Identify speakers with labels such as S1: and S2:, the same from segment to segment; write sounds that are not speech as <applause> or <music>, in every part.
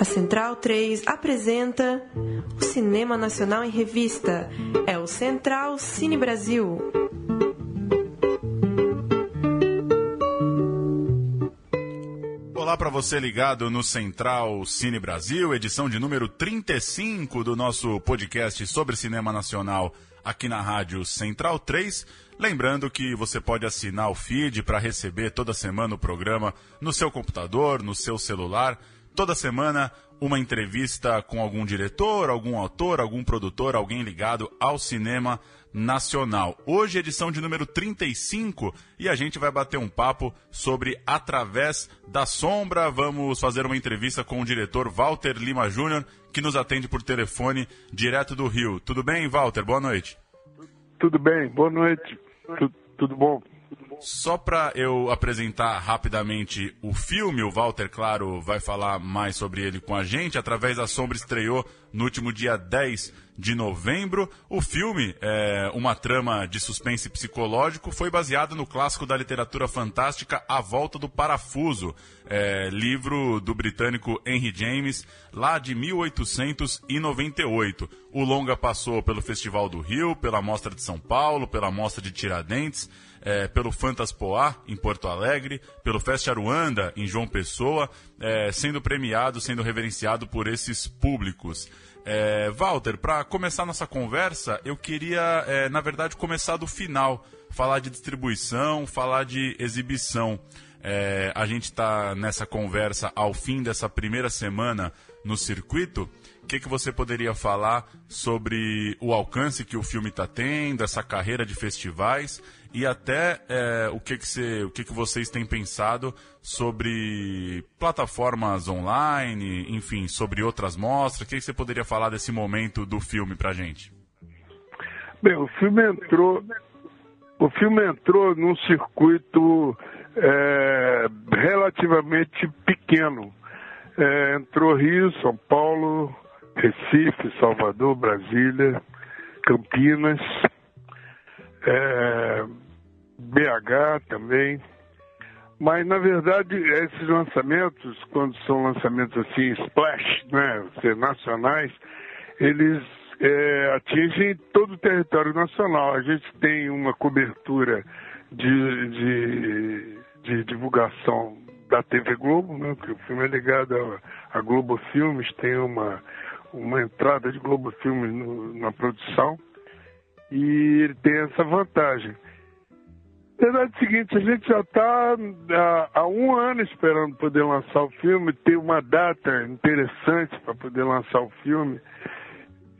S1: A Central 3 apresenta o Cinema Nacional em Revista. É o Central Cine Brasil.
S2: Olá para você ligado no Central Cine Brasil, edição de número 35 do nosso podcast sobre cinema nacional aqui na Rádio Central 3. Lembrando que você pode assinar o feed para receber toda semana o programa no seu computador, no seu celular toda semana uma entrevista com algum diretor, algum autor, algum produtor, alguém ligado ao cinema nacional. Hoje, edição de número 35, e a gente vai bater um papo sobre Através da Sombra. Vamos fazer uma entrevista com o diretor Walter Lima Júnior, que nos atende por telefone direto do Rio. Tudo bem, Walter? Boa noite.
S3: Tudo bem, boa noite. Tudo, tudo bom?
S2: Só para eu apresentar rapidamente o filme, o Walter, claro, vai falar mais sobre ele com a gente. Através da Sombra estreou no último dia 10 de novembro. O filme, é uma trama de suspense psicológico, foi baseado no clássico da literatura fantástica A Volta do Parafuso, é, livro do britânico Henry James, lá de 1898. O longa passou pelo Festival do Rio, pela Mostra de São Paulo, pela Mostra de Tiradentes é, pelo Fantaspoá, em Porto Alegre, pelo Fest Aruanda, em João Pessoa, é, sendo premiado, sendo reverenciado por esses públicos. É, Walter, para começar nossa conversa, eu queria, é, na verdade, começar do final, falar de distribuição, falar de exibição. É, a gente está nessa conversa ao fim dessa primeira semana no circuito que, que você poderia falar sobre o alcance que o filme está tendo, essa carreira de festivais e até é, o, que, que, você, o que, que vocês têm pensado sobre plataformas online, enfim, sobre outras mostras? O que, que você poderia falar desse momento do filme para gente?
S3: Bem, o filme entrou, o filme entrou num circuito é, relativamente pequeno. É, entrou Rio, São Paulo, Recife, Salvador, Brasília, Campinas, é, BH também. Mas, na verdade, esses lançamentos, quando são lançamentos assim, splash, né, nacionais, eles é, atingem todo o território nacional. A gente tem uma cobertura de, de, de divulgação da TV Globo, né, o filme é ligado a Globo Filmes, tem uma uma entrada de Globo Filmes no, na produção e ele tem essa vantagem. A verdade é o seguinte, a gente já está há, há, um ano esperando poder lançar o filme, ter uma data interessante para poder lançar o filme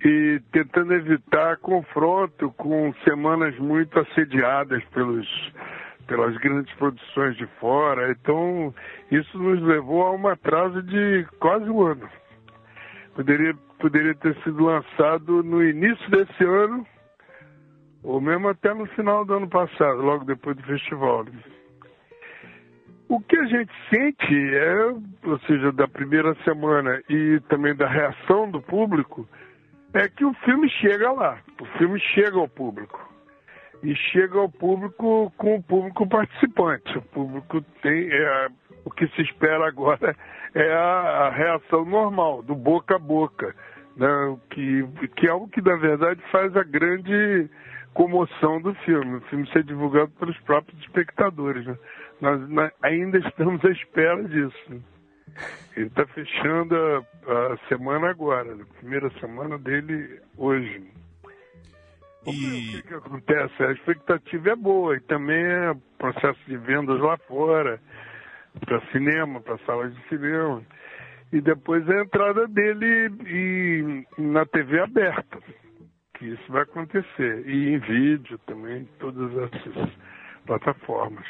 S3: e tentando evitar confronto com semanas muito assediadas pelos, pelas grandes produções de fora. Então, isso nos levou a um atraso de quase um ano. Poderia, poderia ter sido lançado no início desse ano, ou mesmo até no final do ano passado, logo depois do festival. O que a gente sente é, ou seja, da primeira semana e também da reação do público, é que o filme chega lá, o filme chega ao público. E chega ao público com o público participante. O público tem. É, o que se espera agora é a, a reação normal, do boca a boca, né? que, que é algo que, na verdade, faz a grande comoção do filme, o filme ser divulgado pelos próprios espectadores. Né? Nós, nós, ainda estamos à espera disso. Ele está fechando a, a, semana agora, a primeira semana dele hoje. E... O que, que acontece? A expectativa é boa e também é processo de vendas lá fora para cinema, para salas de cinema. E depois a entrada dele e, na TV aberta, que isso vai acontecer. E em vídeo também, todas essas plataformas.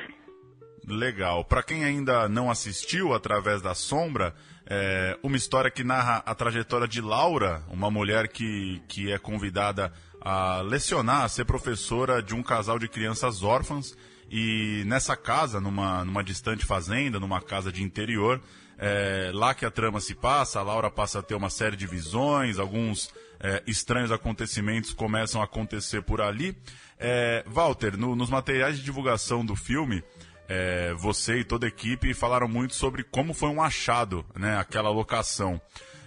S2: Legal. Para quem ainda não assistiu através da Sombra, é uma história que narra a trajetória de Laura, uma mulher que, que é convidada a lecionar, a ser professora de um casal de crianças órfãs e nessa casa, numa, numa distante fazenda, numa casa de interior, é, lá que a trama se passa, a Laura passa a ter uma série de visões, alguns é, estranhos acontecimentos começam a acontecer por ali. É, Walter, no, nos materiais de divulgação do filme, é, você e toda a equipe falaram muito sobre como foi um achado, né, aquela locação.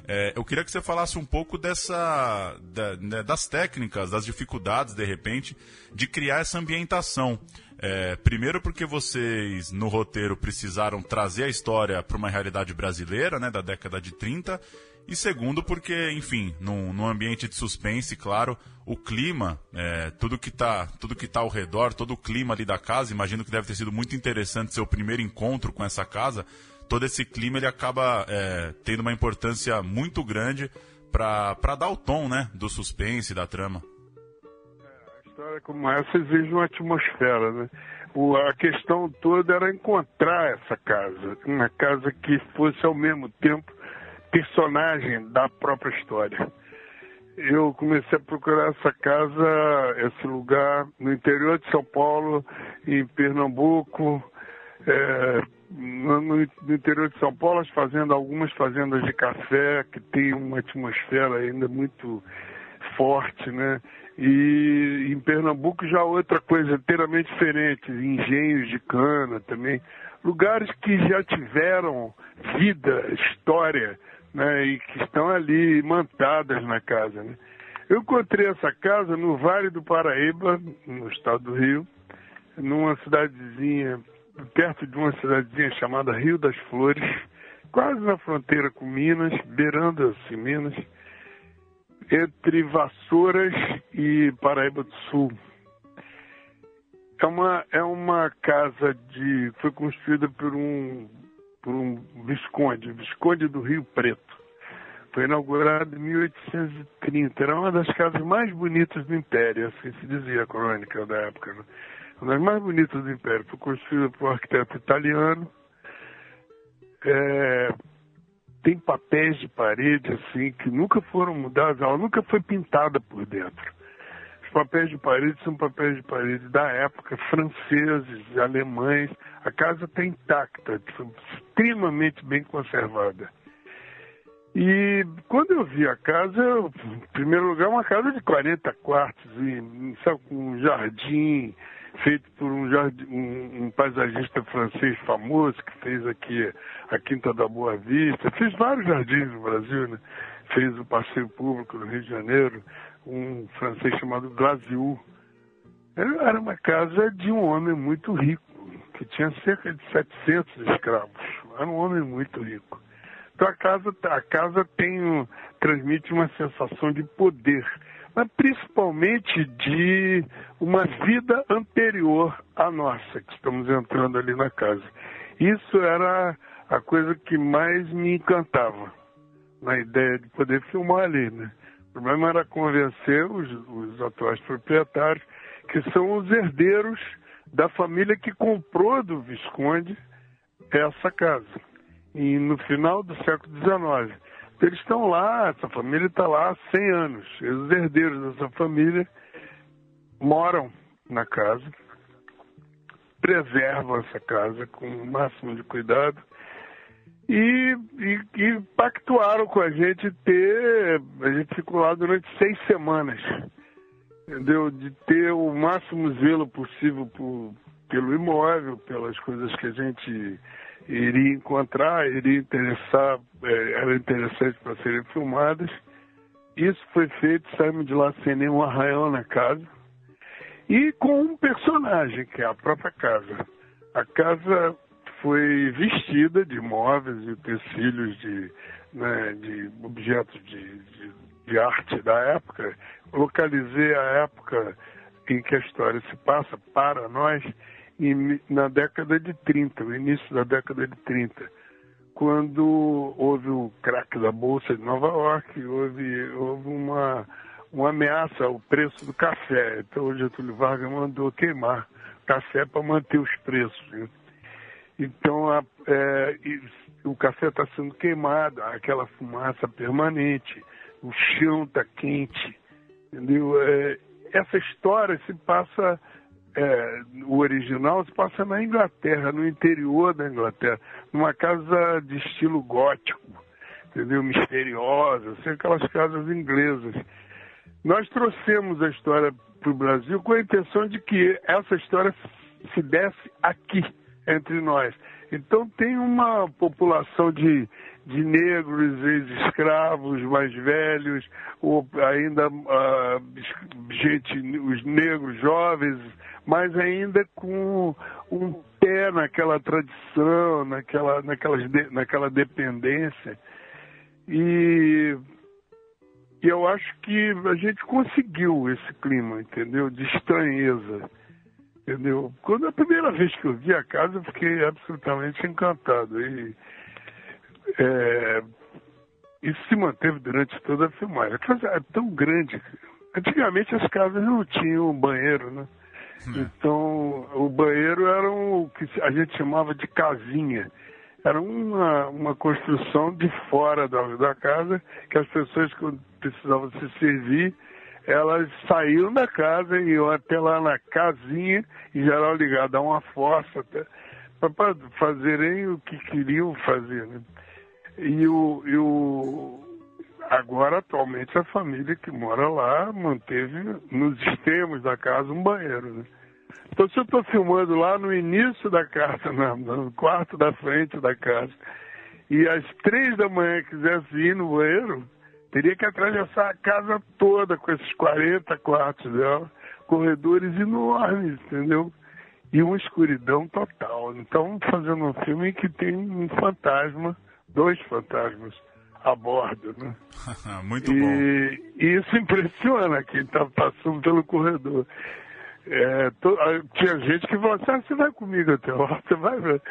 S2: É, eu queria que você falasse um pouco dessa, da, né, das técnicas, das dificuldades, de repente, de criar essa ambientação. É, primeiro porque vocês, no roteiro, precisaram trazer a história para uma realidade brasileira, né, da década de 30, e segundo, porque, enfim, num, num ambiente de suspense, claro, o clima, é, tudo que está tudo que tá ao redor, todo o clima ali da casa, imagino que deve ter sido muito interessante seu primeiro encontro com essa casa. Todo esse clima ele acaba é, tendo uma importância muito grande para dar o tom, né, do suspense, da trama.
S3: História como essa exige uma atmosfera, né? O, a questão toda era encontrar essa casa, uma casa que fosse ao mesmo tempo personagem da própria história. Eu comecei a procurar essa casa, esse lugar, no interior de São Paulo, em Pernambuco, é, no, no, interior de São Paulo, fazendo algumas fazendas de café que tem uma atmosfera ainda muito forte, né? E em Pernambuco já outra coisa inteiramente diferente, engenhos de cana também, lugares que já tiveram vida, história, né, e que estão ali mantadas na casa. Né. Eu encontrei essa casa no Vale do Paraíba, no estado do Rio, numa cidadezinha, perto de uma cidadezinha chamada Rio das Flores, quase na fronteira com Minas, beirando-se Minas, entre Vassouras e Paraíba do Sul. É uma, é uma casa de. foi construída por um por um Visconde, Visconde do Rio Preto. Foi inaugurado em 1830. Era uma das casas mais bonitas do Império, assim se dizia a crônica da época. Né? Uma das mais bonitas do Império. Foi construída por um arquiteto italiano. É, tem papéis de parede assim que nunca foram mudados, ela nunca foi pintada por dentro. Os papéis de parede são papéis de parede da época, franceses, alemães. A casa está intacta, extremamente bem conservada. E quando eu vi a casa, em primeiro lugar, uma casa de 40 quartos, e, sabe, com um jardim feito por um, um, um, paisagista francês famoso que fez aqui a Quinta da Boa Vista, fez vários jardins no Brasil, né? fez o passeio público no Rio de Janeiro, um francês chamado Glasiou. Era uma casa de um homem muito rico que tinha cerca de 700 escravos. Era um homem muito rico. Então a casa, a casa tem, transmite uma sensação de poder, mas principalmente de uma vida anterior à nossa, que estamos entrando ali na casa. Isso era a coisa que mais me encantava na ideia de poder filmar ali. Né? O problema era convencer os, os atuais proprietários, que são os herdeiros da família que comprou do Visconde essa casa. E no final do século XIX. Eles estão lá, essa família está lá há 100 anos. Os herdeiros dessa família moram na casa, preservam essa casa com o máximo de cuidado e, e, e pactuaram com a gente ter. A gente ficou lá durante seis semanas entendeu? De ter o máximo zelo possível por, pelo imóvel, pelas coisas que a gente iria encontrar, iria interessar, é, era interessante para serem filmadas. Isso foi feito, saímos de lá sem nenhum arraial na casa. E com um personagem, que é a própria casa. A casa foi vestida de móveis e utensílios de, né, de objetos de, de de arte da época, localizei a época em que a história se passa para nós na década de 30, o início da década de 30, quando houve o crack da Bolsa de Nova York, houve, houve uma, uma ameaça ao preço do café. Então o Getúlio Vargas mandou queimar café para manter os preços. Então a, é, o café está sendo queimado, aquela fumaça permanente o chão está quente, entendeu? É, essa história se passa, é, o original se passa na Inglaterra, no interior da Inglaterra, numa casa de estilo gótico, entendeu? Misteriosa, assim, aquelas casas inglesas. Nós trouxemos a história para o Brasil com a intenção de que essa história se desse aqui, entre nós. Então tem uma população de, de negros, ex-escravos mais velhos, ou ainda uh, gente, os negros jovens, mas ainda com um pé naquela tradição, naquela, naquela, naquela dependência. E, e eu acho que a gente conseguiu esse clima, entendeu? De estranheza. Entendeu? Quando a primeira vez que eu vi a casa, eu fiquei absolutamente encantado. E, é, isso se manteve durante toda a filmagem. A casa é tão grande. Antigamente as casas não tinham banheiro, né? É. Então, o banheiro era o que a gente chamava de casinha. Era uma, uma construção de fora da, da casa que as pessoas, quando precisavam se servir, elas saíram da casa e iam até lá na casinha, em geral ligada a uma fossa, para fazerem o que queriam fazer. Né? E, o, e o, agora, atualmente, a família que mora lá manteve nos extremos da casa um banheiro. Né? Então, se eu estou filmando lá no início da casa, no quarto da frente da casa, e às três da manhã quisesse ir no banheiro, Teria que atravessar a casa toda com esses 40 quartos dela, corredores enormes, entendeu? E uma escuridão total. Então, fazendo um filme que tem um fantasma, dois fantasmas a bordo, né? <laughs>
S2: Muito
S3: e,
S2: bom.
S3: E isso impressiona quem está passando pelo corredor. É, to, tinha gente que falou assim, ah, você vai comigo até lá, você vai ver.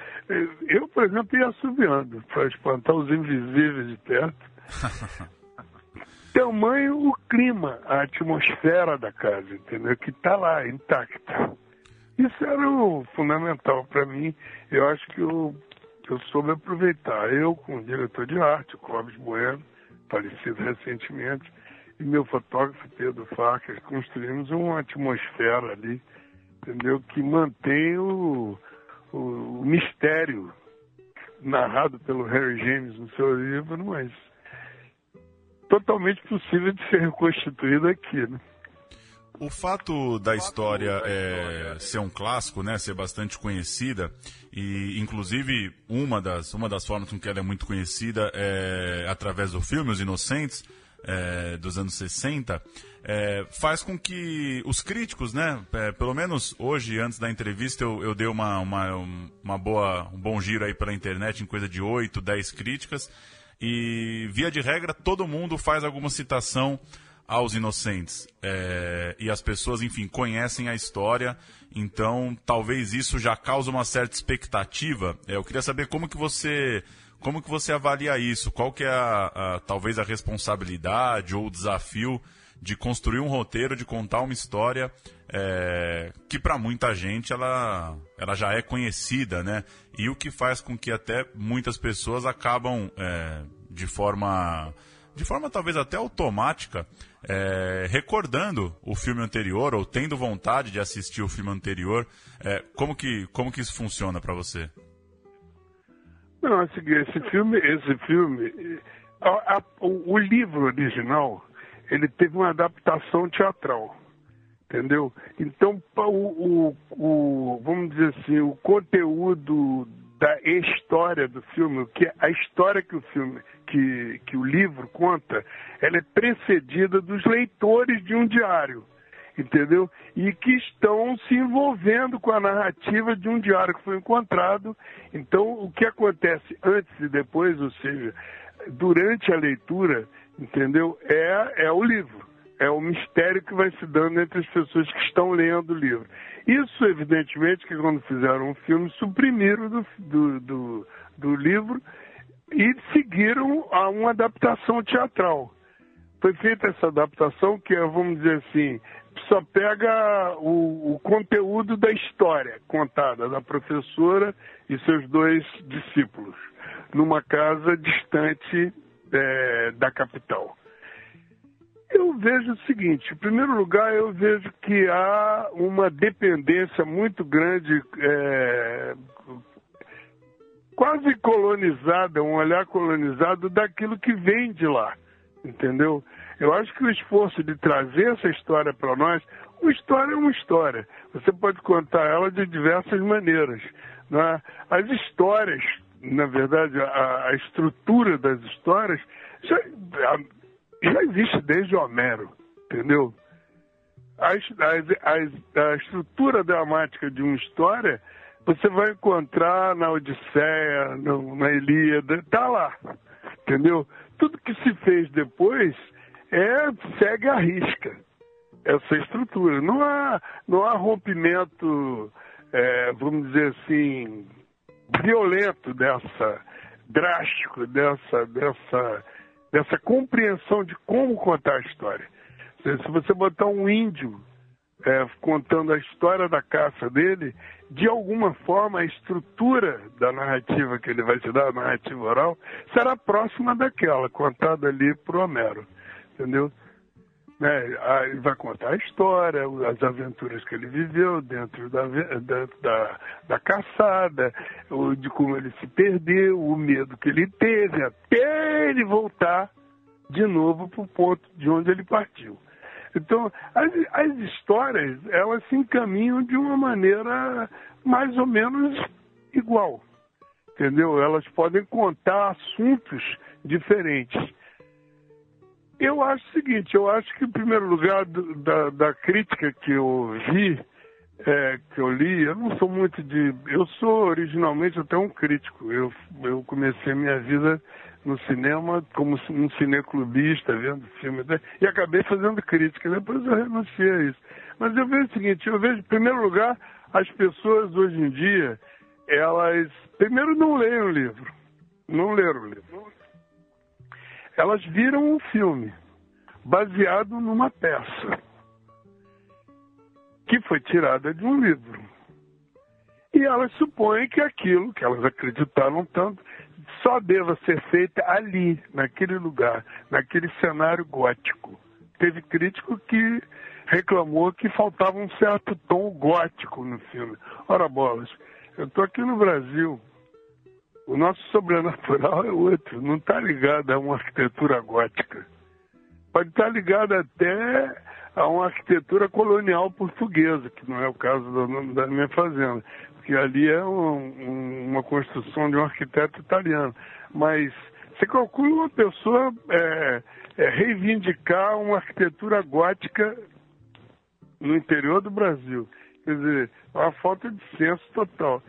S3: Eu, por exemplo, ia subindo para espantar os invisíveis de perto. <laughs> tamanho o clima, a atmosfera da casa, entendeu? Que está lá, intacta. Isso era o fundamental para mim. Eu acho que eu, eu soube aproveitar. Eu, com o diretor de arte, o Clóvis Bueno, falecido recentemente, e meu fotógrafo Pedro Farcas, construímos uma atmosfera ali, entendeu? Que mantém o, o, o mistério narrado pelo Harry James no seu livro, mas totalmente possível de ser reconstituído aqui, né?
S2: O fato da história é, ser um clássico, né, ser bastante conhecida, e inclusive uma das, uma das formas com que ela é muito conhecida é através do filme Os Inocentes, é, dos anos 60, é, faz com que os críticos, né, é, pelo menos hoje, antes da entrevista, eu, eu dei uma, uma, uma boa, um bom giro aí pela internet em coisa de 8, 10 críticas, e, via de regra, todo mundo faz alguma citação aos inocentes. É, e as pessoas, enfim, conhecem a história, então talvez isso já cause uma certa expectativa. É, eu queria saber como que você. Como que você avalia isso? Qual que é a, a talvez a responsabilidade ou o desafio de construir um roteiro, de contar uma história é, que para muita gente ela, ela já é conhecida, né? E o que faz com que até muitas pessoas acabam é, de forma de forma talvez até automática é, recordando o filme anterior ou tendo vontade de assistir o filme anterior. É, como que como que isso funciona para você?
S3: Não, esse filme, esse filme, a, a, o, o livro original, ele teve uma adaptação teatral entendeu? Então, o, o, o, vamos dizer assim, o conteúdo da história do filme, que a história que o filme, que, que o livro conta, ela é precedida dos leitores de um diário, entendeu? E que estão se envolvendo com a narrativa de um diário que foi encontrado. Então, o que acontece antes e depois, ou seja, durante a leitura, entendeu? É, é o livro é o mistério que vai se dando entre as pessoas que estão lendo o livro. Isso, evidentemente, que quando fizeram um filme, suprimiram do, do, do, do livro e seguiram a uma adaptação teatral. Foi feita essa adaptação que é, vamos dizer assim, só pega o, o, conteúdo da história contada da professora e seus dois discípulos, numa casa distante é, da capital. Eu vejo o seguinte: em primeiro lugar, eu vejo que há uma dependência muito grande, é, quase colonizada, um olhar colonizado daquilo que vem de lá, entendeu? Eu acho que o esforço de trazer essa história para nós, Uma história é uma história. Você pode contar ela de diversas maneiras. Né? As histórias, na verdade, a, a estrutura das histórias já, já existe desde Homero, entendeu? A, a, a, estrutura dramática de uma história você vai encontrar na Odisseia, no, na Ilíada, está lá, entendeu? Tudo que se fez depois é segue a risca essa estrutura. Não há, não há rompimento, é, vamos dizer assim, violento dessa, drástico dessa, dessa, dessa compreensão de como contar a história. Se você botar um índio é, contando a história da caça dele, de alguma forma a estrutura da narrativa que ele vai te dar, a narrativa oral, será próxima daquela contada ali por Homero. Entendeu? Né? Ele vai contar a história, as aventuras que ele viveu dentro da, da, da, da caçada, de como ele se perdeu, o medo que ele teve, até ele voltar de novo para o ponto de onde ele partiu. Então, as, as histórias, elas se encaminham de uma maneira mais ou menos igual, entendeu? Elas podem contar assuntos diferentes eu acho o seguinte, eu acho que, em primeiro lugar, da, da crítica que eu vi, é, que eu li, eu não sou muito de. Eu sou originalmente até um crítico. Eu, eu comecei minha vida no cinema como um cineclubista, vendo filmes, né? e acabei fazendo crítica. Depois eu renunciei a isso. Mas eu vejo o seguinte: eu vejo, em primeiro lugar, as pessoas hoje em dia, elas, primeiro, não leem o livro. Não leram o livro elas viram um filme baseado numa peça que foi tirada de um livro. E elas supõem que aquilo que elas acreditaram tanto só deva ser feita ali, naquele lugar, naquele cenário gótico. Teve crítico que reclamou que faltava um certo tom gótico no filme. Ora bolas, eu estou aqui no Brasil, o nosso sobrenatural é outro, não está ligado a uma arquitetura gótica. Pode estar tá ligado até a uma arquitetura colonial portuguesa, que não é o caso da, minha fazenda, porque ali é um, uma construção de um arquiteto italiano. Mas você calcula uma pessoa é, é, reivindicar uma arquitetura gótica no interior do Brasil. Quer dizer, é uma falta de senso total.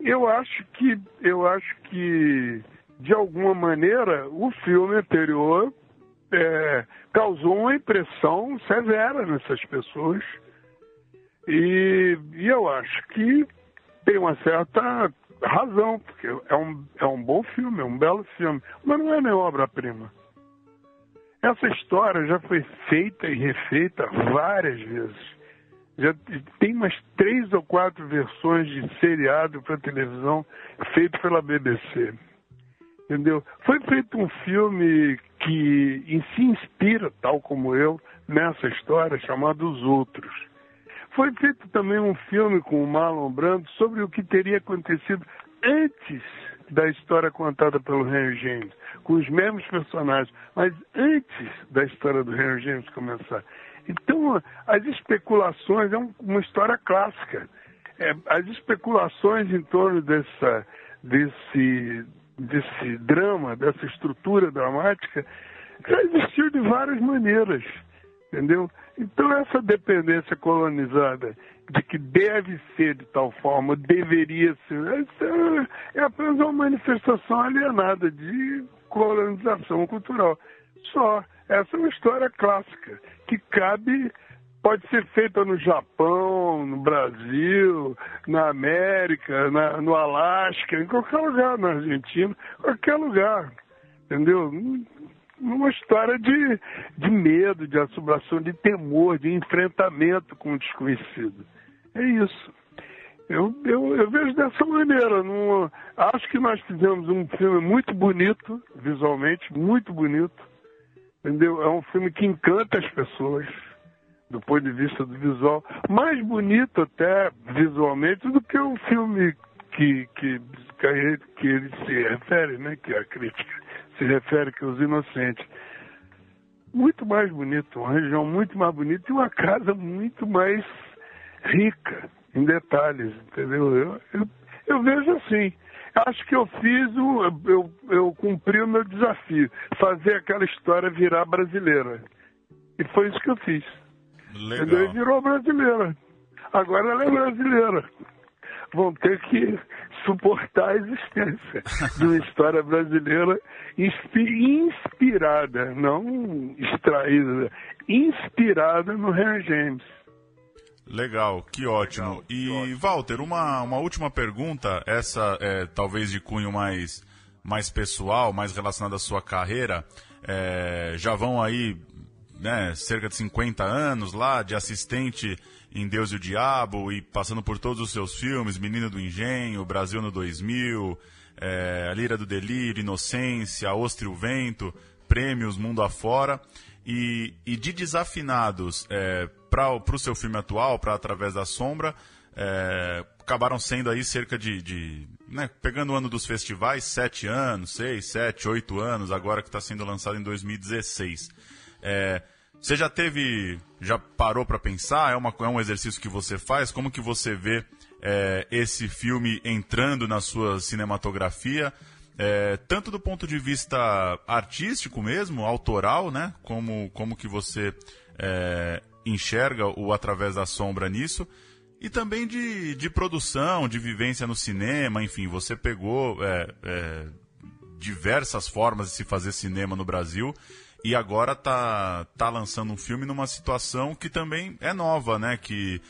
S3: Eu acho que, eu acho que de alguma maneira, o filme anterior é, causou uma impressão severa nessas pessoas. E, e, eu acho que tem uma certa razão, porque é um, é um bom filme, é um belo filme, mas não é nem obra-prima. Essa história já foi feita e refeita várias vezes já tem umas três ou quatro versões de seriado para televisão feito pela BBC. Entendeu? Foi feito um filme que se inspira, tal como eu, nessa história, chamado Os Outros. Foi feito também um filme com o Marlon Brando sobre o que teria acontecido antes da história contada pelo Henry James, com os mesmos personagens, mas antes da história do Henry James começar. Então, as especulações, é uma história clássica. É, as especulações em torno dessa, desse, desse drama, dessa estrutura dramática, já existiu de várias maneiras, entendeu? Então, essa dependência colonizada de que deve ser de tal forma, deveria ser, é apenas uma manifestação alienada de colonização cultural. Só. Essa é uma história clássica que cabe, pode ser feita no Japão, no Brasil, na América, na, no Alasca, em qualquer lugar, na Argentina, qualquer lugar. Entendeu? Uma história de, de medo, de assombração, de temor, de enfrentamento com o desconhecido. É isso. Eu, eu, eu, vejo dessa maneira. Não, acho que nós fizemos um filme muito bonito, visualmente, muito bonito. Entendeu? É um filme que encanta as pessoas do ponto de vista do visual, mais bonito até visualmente do que o filme que, que, que ele se refere, né? que a crítica se refere, que é Os Inocentes. muito mais bonito, uma região muito mais bonita e uma casa muito mais rica em detalhes, entendeu? Eu, eu, eu vejo assim. Acho que eu fiz o. Eu, eu cumpri o meu desafio, fazer aquela história virar brasileira. E foi isso que eu fiz.
S2: Legal.
S3: Entendeu? E virou brasileira. Agora ela é brasileira. Vão ter que suportar a existência <laughs> de uma história brasileira inspirada, não extraída, inspirada no Henry James.
S2: Legal, que ótimo. E, Walter, uma, uma última pergunta, essa é talvez de cunho mais, mais pessoal, mais relacionada à sua carreira. É, já vão aí né, cerca de 50 anos lá de assistente em Deus e o Diabo e passando por todos os seus filmes, Menino do Engenho, Brasil no 2000, é, A Lira do Delírio, Inocência, Ostre o Vento, prêmios mundo afora. E, e de desafinados é, para o seu filme atual, para Através da Sombra, é, acabaram sendo aí cerca de, de né, pegando o ano dos festivais, sete anos, seis, sete, oito anos, agora que está sendo lançado em 2016. É, você já teve, já parou para pensar? É, uma, é um exercício que você faz? Como que você vê é, esse filme entrando na sua cinematografia? É, tanto do ponto de vista artístico mesmo, autoral, né? Como, como que você é, enxerga o Através da Sombra nisso? E também de, de produção, de vivência no cinema, enfim, você pegou é, é diversas formas de se fazer cinema no Brasil e agora tá, tá lançando um filme numa situação que também é nova, né? Que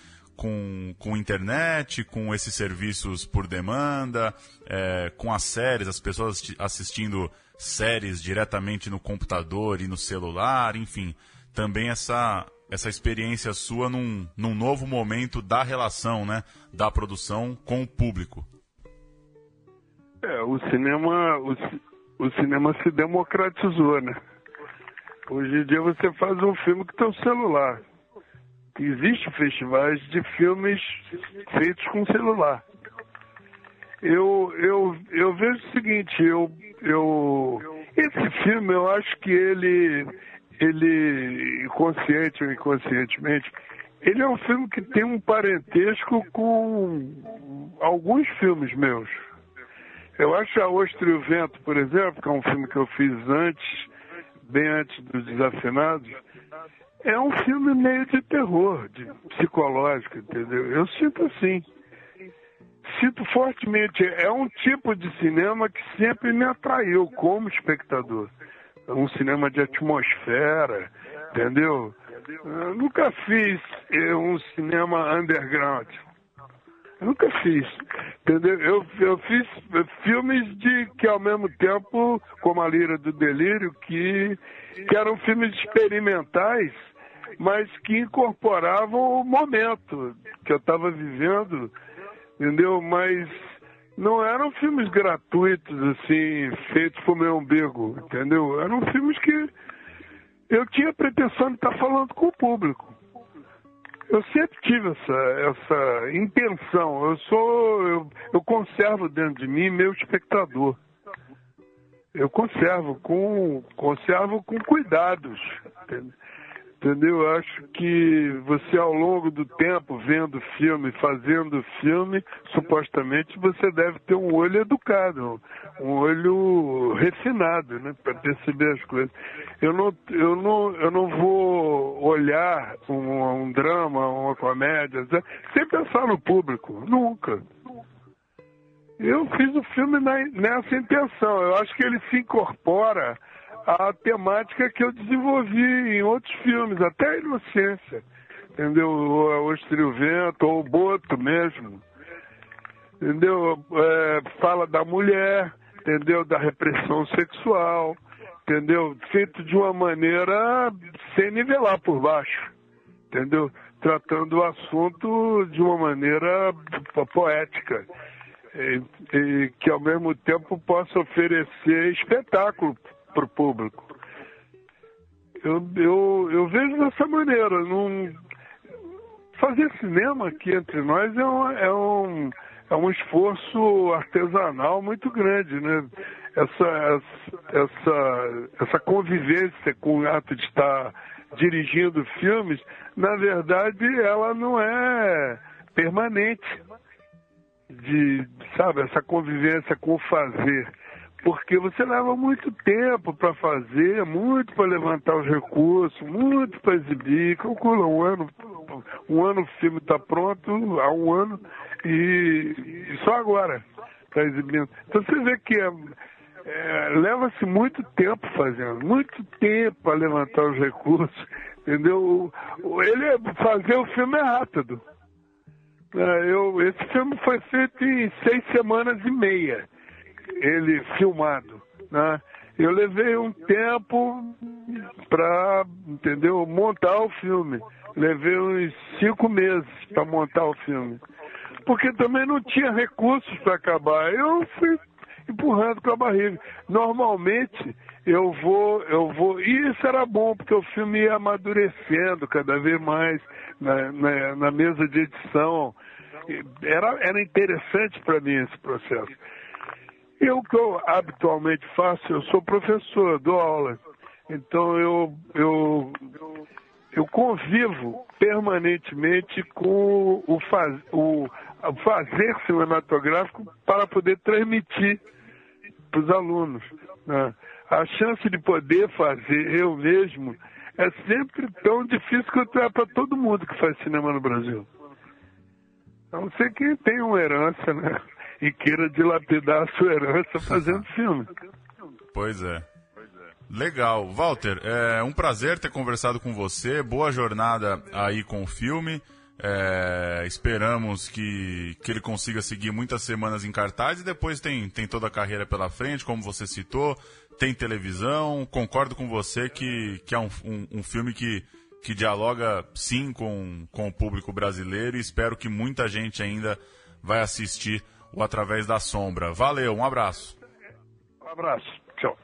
S2: com, com internet, com esses serviços por demanda, é, com as séries, as pessoas assistindo séries diretamente no computador e no celular, enfim, também essa, essa experiência sua num, num novo momento da relação, né, da produção com o público.
S3: É, o cinema, o, o cinema se democratizou, né? Hoje em dia você faz um filme com teu celular. Existem festivais de filmes feitos com celular. Eu, eu, eu vejo o seguinte, eu, eu, esse filme eu acho que ele, ele, consciente ou inconscientemente, ele é um filme que tem um parentesco com alguns filmes meus. Eu acho A Ostra e o Vento, por exemplo, que é um filme que eu fiz antes, bem antes dos Desafinados, é um filme meio de terror, de psicológico, entendeu? Eu sinto assim. Sinto fortemente. É um tipo de cinema que sempre me atraiu como espectador. É um cinema de atmosfera, entendeu? Eu nunca fiz eh, um cinema underground. Eu nunca fiz. Entendeu? Eu, eu fiz filmes de que ao mesmo tempo, como a Lira do Delírio, que, que eram filmes experimentais, mas que incorporavam o momento que eu estava vivendo, entendeu? Mas não eram filmes gratuitos, assim, feitos por meu umbigo, entendeu? Eram filmes que eu tinha pretensão de estar falando com o público. Eu sempre tive essa, essa intenção. Eu sou, eu, eu conservo dentro de mim meu espectador. Eu conservo com, conservo com cuidados. Entendeu? Entendeu? Eu acho que você, ao longo do tempo, vendo filme, fazendo filme, supostamente você deve ter um olho educado, um olho refinado, né? Para perceber as coisas. Eu não, eu não, eu não vou olhar um, um drama, uma comédia, sem pensar no público. Nunca. Eu fiz o filme nessa intenção. Eu acho que ele se incorpora a temática que eu desenvolvi em outros filmes, até a Inocência, entendeu? O Estrio Vento, ou o Boto mesmo, entendeu? É, fala da mulher, entendeu? Da repressão sexual, entendeu? Feito de uma maneira sem nivelar por baixo, entendeu? Tratando o assunto de uma maneira poética. E, e que ao mesmo tempo possa oferecer espetáculo para o público. Eu, eu, eu vejo dessa maneira. Fazer cinema aqui entre nós é um, é, um, é um esforço artesanal muito grande, né? essa, essa, essa convivência com o ato de estar dirigindo filmes, na verdade, ela não é permanente. De, sabe, essa convivência com o fazer. Porque você leva muito tempo para fazer, muito para levantar os recursos, muito para exibir. Calcula um ano, um ano o filme está pronto, há um ano, e, e só agora está exibindo. Então você vê que é, é, leva-se muito tempo fazendo, muito tempo para levantar os recursos, entendeu? Ele fazer o filme é rápido. É, eu, esse filme foi feito em seis semanas e meia, ele filmado, né? Eu levei um tempo para, entendeu, montar o filme. Levei uns cinco meses para montar o filme. Porque também não tinha recursos para acabar. Eu fui empurrando com a barriga. Normalmente eu vou, eu vou. E isso era bom, porque o filme ia amadurecendo cada vez mais na, na, na mesa de edição. Era, era interessante para mim esse processo. E o que eu habitualmente faço, eu sou professor, dou aula. Então eu, eu, eu convivo permanentemente com o, faz, o fazer cinematográfico para poder transmitir para os alunos. Né? A chance de poder fazer eu mesmo é sempre tão difícil quanto é para todo mundo que faz cinema no Brasil. A não ser que tenha uma herança, né? E queira dilapidar a sua herança <laughs> fazendo filme.
S2: Pois é. Legal. Walter, é um prazer ter conversado com você. Boa jornada aí com o filme. É, esperamos que, que ele consiga seguir muitas semanas em cartaz e depois tem, tem toda a carreira pela frente, como você citou, tem televisão. Concordo com você que, que é um, um, um filme que, que dialoga sim com, com o público brasileiro e espero que muita gente ainda vai assistir o Através da Sombra. Valeu, um abraço.
S3: Um abraço. Tchau.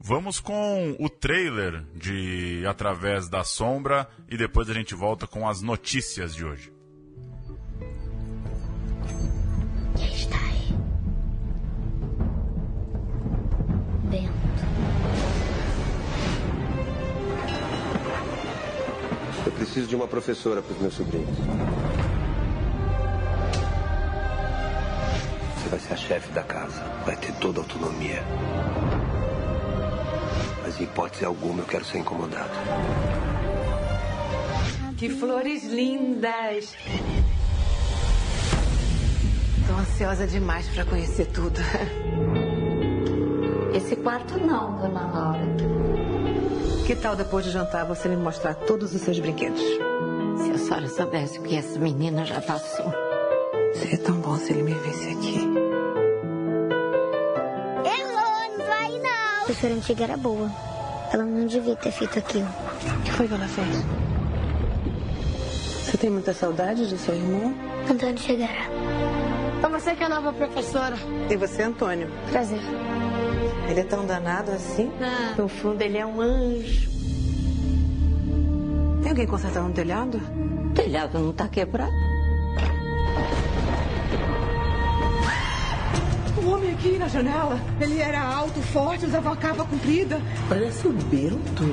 S2: Vamos com o trailer de Através da Sombra e depois a gente volta com as notícias de hoje.
S4: Preciso de uma professora para os meus sobrinhos. Você vai ser a chefe da casa. Vai ter toda a autonomia. Mas em hipótese alguma eu quero ser incomodado.
S5: Que flores lindas! Tô ansiosa demais para conhecer tudo.
S6: Esse quarto não, dona Laura.
S5: Que tal depois de jantar você me mostrar todos os seus brinquedos?
S6: Se a senhora soubesse o que essa menina já passou.
S5: Seria tão bom se ele me visse aqui.
S7: Errou, não vai não.
S8: A professora antiga era boa. Ela não devia ter feito aquilo.
S5: O que foi que ela fez? Você tem muita saudade do seu irmão?
S8: Antônio chegará.
S7: É você que é a nova professora.
S5: E você, Antônio?
S8: Prazer.
S5: Ele é tão danado assim?
S6: Ah, no fundo, ele é um anjo.
S5: Tem alguém consertando o telhado?
S6: O telhado não tá quebrado.
S5: O homem aqui na janela. Ele era alto, forte, usava uma capa comprida.
S6: Parece o Bento.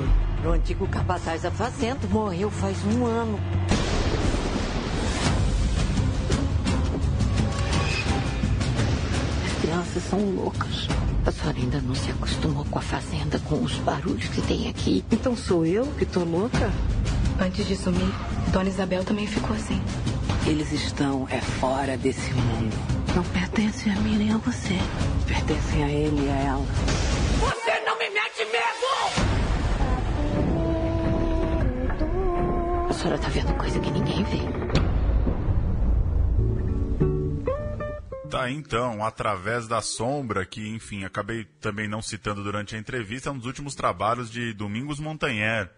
S6: O antigo capataz da fazenda morreu faz um ano. As crianças são loucas. A senhora ainda não se acostumou com a fazenda, com os barulhos que tem aqui.
S5: Então sou eu que tô louca?
S9: Antes de sumir, Dona Isabel também ficou assim.
S6: Eles estão é fora desse mundo. Não pertencem a mim nem a você. Pertencem a ele e a ela. Você não me mete medo! A senhora tá vendo coisa que ninguém vê.
S2: Tá, então, Através da Sombra, que, enfim, acabei também não citando durante a entrevista, é um dos últimos trabalhos de Domingos Montanher.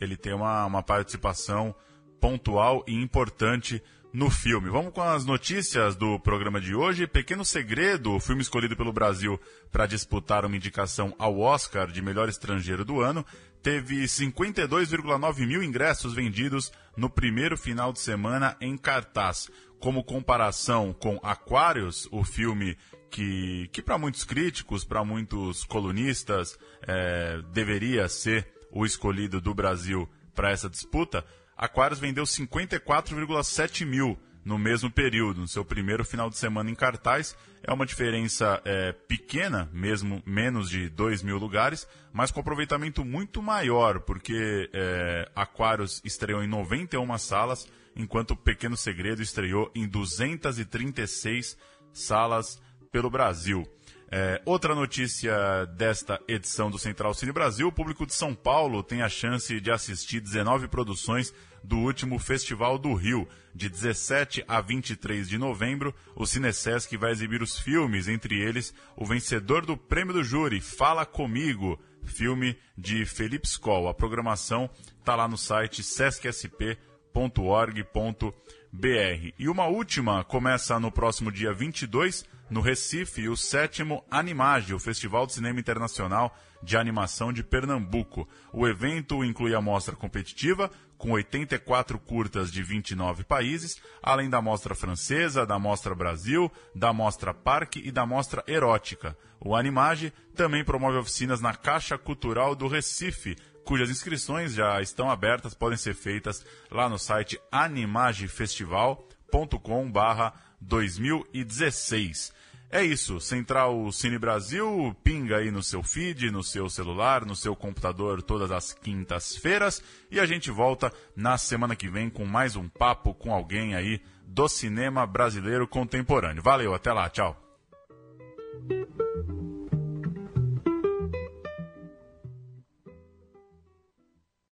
S2: Ele tem uma, uma participação pontual e importante no filme. Vamos com as notícias do programa de hoje. Pequeno Segredo, o filme escolhido pelo Brasil para disputar uma indicação ao Oscar de melhor estrangeiro do ano, teve 52,9 mil ingressos vendidos no primeiro final de semana em cartaz. Como comparação com Aquarius, o filme que, que para muitos críticos, para muitos colunistas, é, deveria ser o escolhido do Brasil para essa disputa, Aquarius vendeu 54,7 mil no mesmo período, no seu primeiro final de semana em cartaz. É uma diferença é, pequena, mesmo menos de 2 mil lugares, mas com aproveitamento muito maior, porque é, Aquarius estreou em 91 salas, enquanto Pequeno Segredo estreou em 236 salas pelo Brasil. É, outra notícia desta edição do Central Cine Brasil: o público de São Paulo tem a chance de assistir 19 produções do último Festival do Rio. De 17 a 23 de novembro, o Cinesesc vai exibir os filmes, entre eles o vencedor do Prêmio do Júri, Fala Comigo, filme de Felipe Skoll. A programação está lá no site sescsp.org.br. E uma última começa no próximo dia 22 no Recife, o sétimo Animage, o Festival de Cinema Internacional de Animação de Pernambuco. O evento inclui a mostra competitiva, com 84 curtas de 29 países, além da mostra francesa, da mostra Brasil, da mostra Parque e da mostra Erótica. O Animage também promove oficinas na Caixa Cultural do Recife, cujas inscrições já estão abertas, podem ser feitas lá no site animagefestival.com/2016. É isso, Central Cine Brasil pinga aí no seu feed, no seu celular, no seu computador todas as quintas-feiras e a gente volta na semana que vem com mais um papo com alguém aí do cinema brasileiro contemporâneo. Valeu, até lá, tchau.